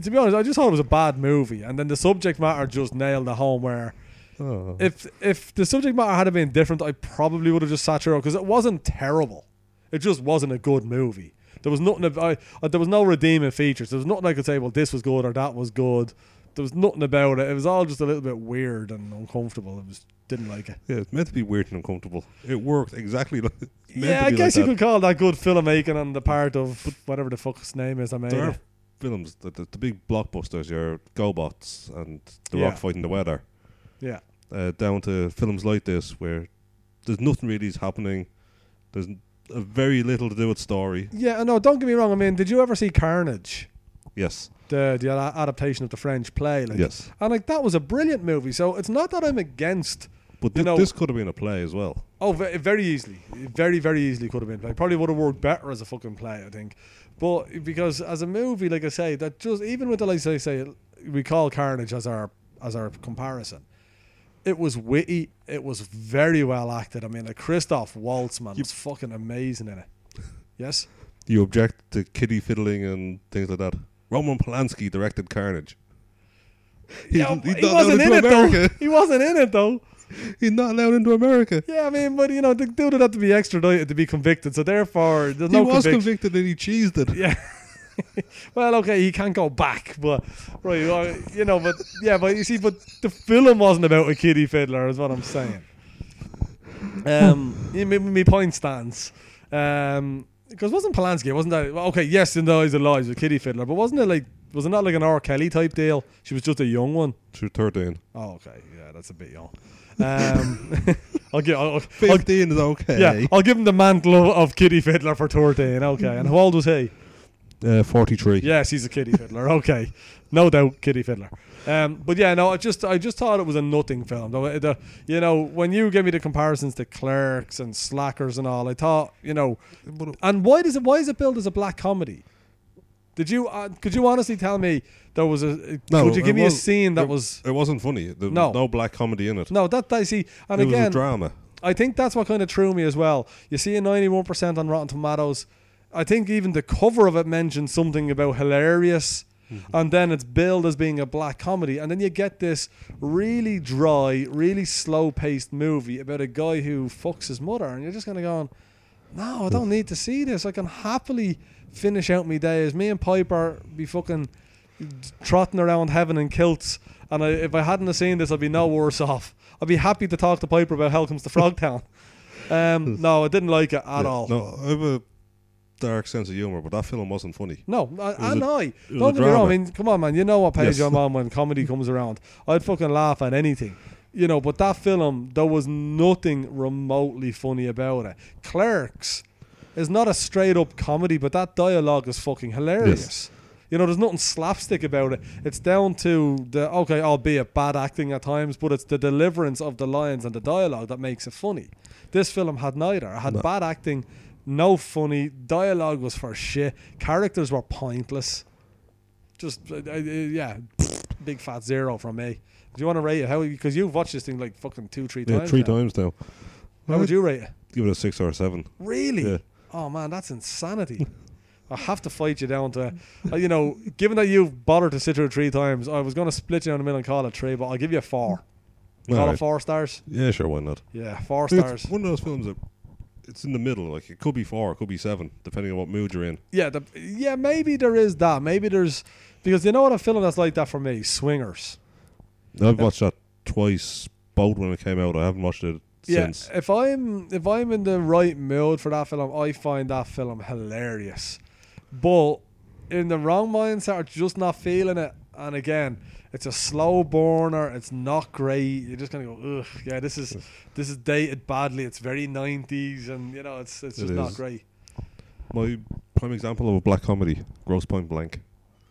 to be honest, I just thought it was a bad movie, and then the subject matter just nailed the home where Oh. if if the subject matter had been different, I probably would have just sat through it because it wasn't terrible. It just wasn't a good movie. There was nothing. I, uh, there was no redeeming features. There was nothing I could say. Well, this was good or that was good. There was nothing about it. It was all just a little bit weird and uncomfortable. I was didn't like it. yeah, it's meant to be weird and uncomfortable. It worked exactly like. Yeah, I guess like you could call that good filmmaking on the part of whatever the fuck his name is. I made There are films, the, the, the big blockbusters, your GoBots and The Yeah. Rock fighting the weather, Yeah, uh, down to films like this where there's nothing really is happening. There's very little to do with story. yeah. No, don't get me wrong. I mean, did you ever see Carnage? Yes, The the adaptation of the French play. Like, yes. And like that was a brilliant movie. So it's not that I'm against. But You know- this could have been a play as well. Oh, ve- very easily, very very easily could have been. Like, probably would have worked better as a fucking play. I think, but because as a movie, like I say, that just even with the like I say, we call Carnage as our as our comparison. It was witty. It was very well acted. I mean, Christoph Waltz, man, You- was fucking amazing in it. Yes. You object to kiddie fiddling and things like that. Roman Polanski directed Carnage. He's, Yeah, he's he wasn't in it though. He wasn't in it though. He's not allowed into America. Yeah, I mean, but you know, the dude would have to be extradited to be convicted. So therefore, there's he no He was conviction. convicted and he cheesed it. Yeah. well, okay, he can't go back, but right, uh, you know, but yeah, but you see, but the film wasn't about a kiddie fiddler, is what I'm saying. Um, yeah, my, my point stands. Um, because wasn't Polanski? Wasn't that well, okay? Yes, in the eyes of lies, a kiddie fiddler, but wasn't it like was it not like an R. Kelly type deal? She was just a young one. Through 13. Oh, okay, yeah, that's a bit young. Um, I'll give. I'll, I'll, 15 is okay. yeah, I'll give him the mantle of, of kiddie fiddler for thirteen. Okay, and how old was he? Uh, 43. Yes, he's a kiddie fiddler. Okay, no doubt, kiddie fiddler. Um, but yeah, no, I just I just thought it was a nothing film. The, the, you know, when you give me the comparisons to Clerks and Slackers and all, I thought, you know, and why does it why is it billed as a black comedy? Did you uh, could you honestly tell me there was a No, could you give me a scene that it- was it wasn't funny. There was No. no black comedy in it. no that I see and it was a again drama. I think that's what kind of threw me as well. You see a 91% on Rotten Tomatoes. I think even the cover of it mentions something about hilarious. And then it's billed as being a black comedy. And then you get this really dry, really slow paced movie about a guy who fucks his mother. And you're just kind of going, no, I don't need to see this. I can happily finish out my days. Me and Piper be fucking trotting around heaven in kilts. And I, if I hadn't have seen this, I'd be no worse off. I'd be happy to talk to Piper about Hell Comes to Frogtown. Um, no, I didn't like it at Yeah. all. No, I dark sense of humour, but that film wasn't funny. No, I, was and a- I. Don't get me wrong. I mean, come on, man. You know what page Yes. I'm on when comedy comes around. I'd fucking laugh at anything. You know, but that film, there was nothing remotely funny about it. Clerks is not a straight up comedy, but that dialogue is fucking hilarious. You know, there's nothing slapstick about it. It's down to the okay, albeit bad acting at times, but it's the deliverance of the lines and the dialogue that makes it funny. This film had neither. It had No. bad acting, no funny. Dialogue was for shit. Characters were pointless. Just uh, uh, yeah, big fat zero from me. Do you want to rate it? How? Because you've watched this thing like fucking two, three Yeah, times. three now. times now. How would you rate it? Give it a six or a seven. Really? Yeah. Oh man, that's insanity. I have to fight you down to, uh, you know, given that you've bothered to sit through it three times, I was going to split you down the middle and call it three, but I'll give you a four. Call it four stars. Yeah, sure, why not? Yeah, four It's stars. one of those films that it's in the middle. Like it could be four, it could be seven, depending on what mood you're in. Yeah, the, yeah, maybe there is that. Maybe there's because you know what a film that's like that for me, Swingers. I've watched that twice, both when it came out. I haven't watched it Yeah, since. if I'm if I'm in the right mood for that film, I find that film hilarious. But in the wrong mindset, or just not feeling it, and again, it's a slow burner. It's not great. You're just gonna go, ugh, yeah, this is this is dated badly. It's very '90s, and you know, it's it's It just not great. My prime example of a black comedy, Grosse Pointe Blank.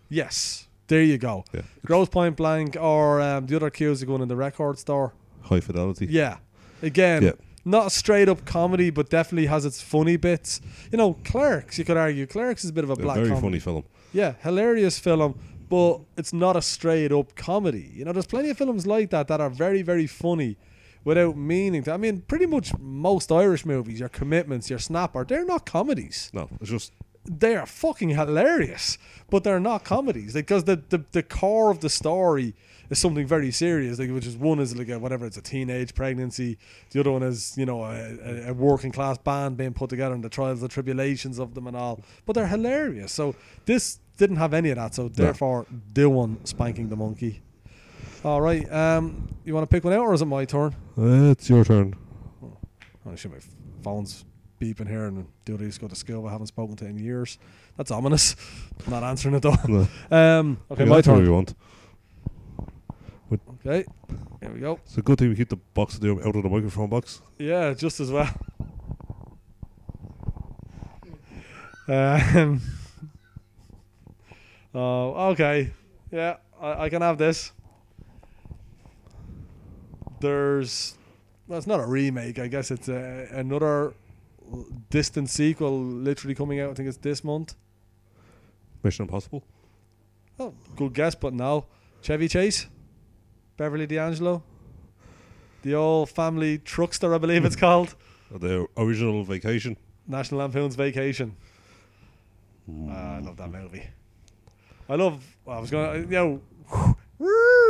Yes, there you go. Yeah. Grosse Pointe Blank, or um, the other cues are going in the record store. High Fidelity. Yeah. Again, Yeah. not a straight up comedy, but definitely has its funny bits. You know, Clerks, you could argue. Clerks is a bit of a A black very comedy. funny film. Yeah, hilarious film, but it's not a straight up comedy. You know, there's plenty of films like that that are very, very funny without meaning to. I mean, pretty much most Irish movies, your commitments, your snapper, they're not comedies. No, it's just They are fucking hilarious, but they're not comedies because the, the the core of the story is something very serious. Like, which is one is like a, whatever it's a teenage pregnancy. The other one is you know a, a, working class band being put together and the trials, and tribulations of them and all. But they're hilarious. So this didn't have any of that. So therefore, do one spanking the monkey. All right. Um, you want to pick one out, or is it my turn? uh, it's your turn. Oh, shit, my phone's beeping here, and I to go to school. I haven't spoken to in years. That's ominous. I'm not answering it though. No. Um, okay, Yeah, my turn. you want. Okay, here we go. It's a good thing we keep the box of out of the microphone box. Yeah, just as well. Um, oh, okay. Yeah, I, I can have this. There's, well, it's not a remake. I guess it's a, another distant sequel, literally coming out. I think it's this month. Mission Impossible. Oh, good guess, but no. Chevy Chase, Beverly D'Angelo, the old family truckster, I believe it's called. The original Vacation. National Lampoon's Vacation. Ah, I love that movie. I love. I was gonna, you know,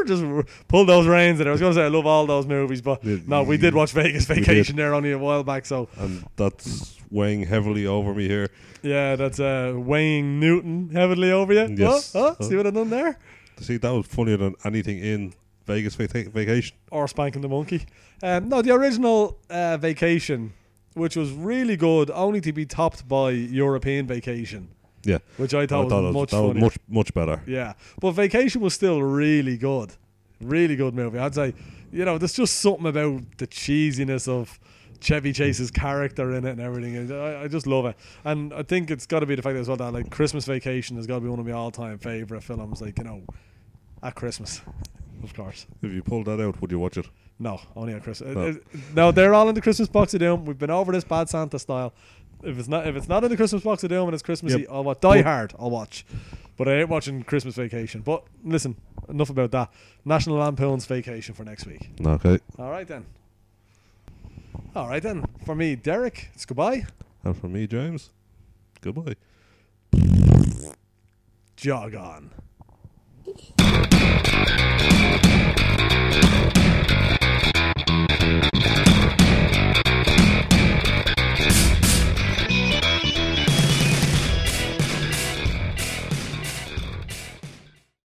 just pull those reins. And I was gonna say I love all those movies, but no, we did watch Vegas. Vacation there only a while back. So And that's weighing heavily over me here. Yeah, that's uh, weighing Newton heavily over you. Yes. Huh? Huh? See what I've done there? See, that was funnier than anything in Vegas vaca- Vacation. Or spanking the monkey. Um, no, the original uh, Vacation, which was really good, only to be topped by European Vacation, Yeah, which I I thought thought was much was much much better. Yeah, but Vacation was still really good, really good movie. I'd say, you know, there's just something about the cheesiness of Chevy Chase's character in it and everything. I, I just love it, and I think it's got to be the fact as well that like Christmas Vacation has got to be one of my all-time favorite films. Like you know, at Christmas, of course. If you pulled that out, would you watch it? No, only at Christmas. No. Uh, uh, No, they're all in the Christmas box of doom. We've been over this bad Santa style. If it's not, if it's not in the Christmas box at home and it's Christmassy, Yep. I'll watch Die Hard. I'll watch, but I ain't watching Christmas Vacation. But listen, enough about that. National Lampoon's Vacation for next week. Okay. All right then. All right then. For me, Derek, it's goodbye. And for me, James, goodbye. Jog on.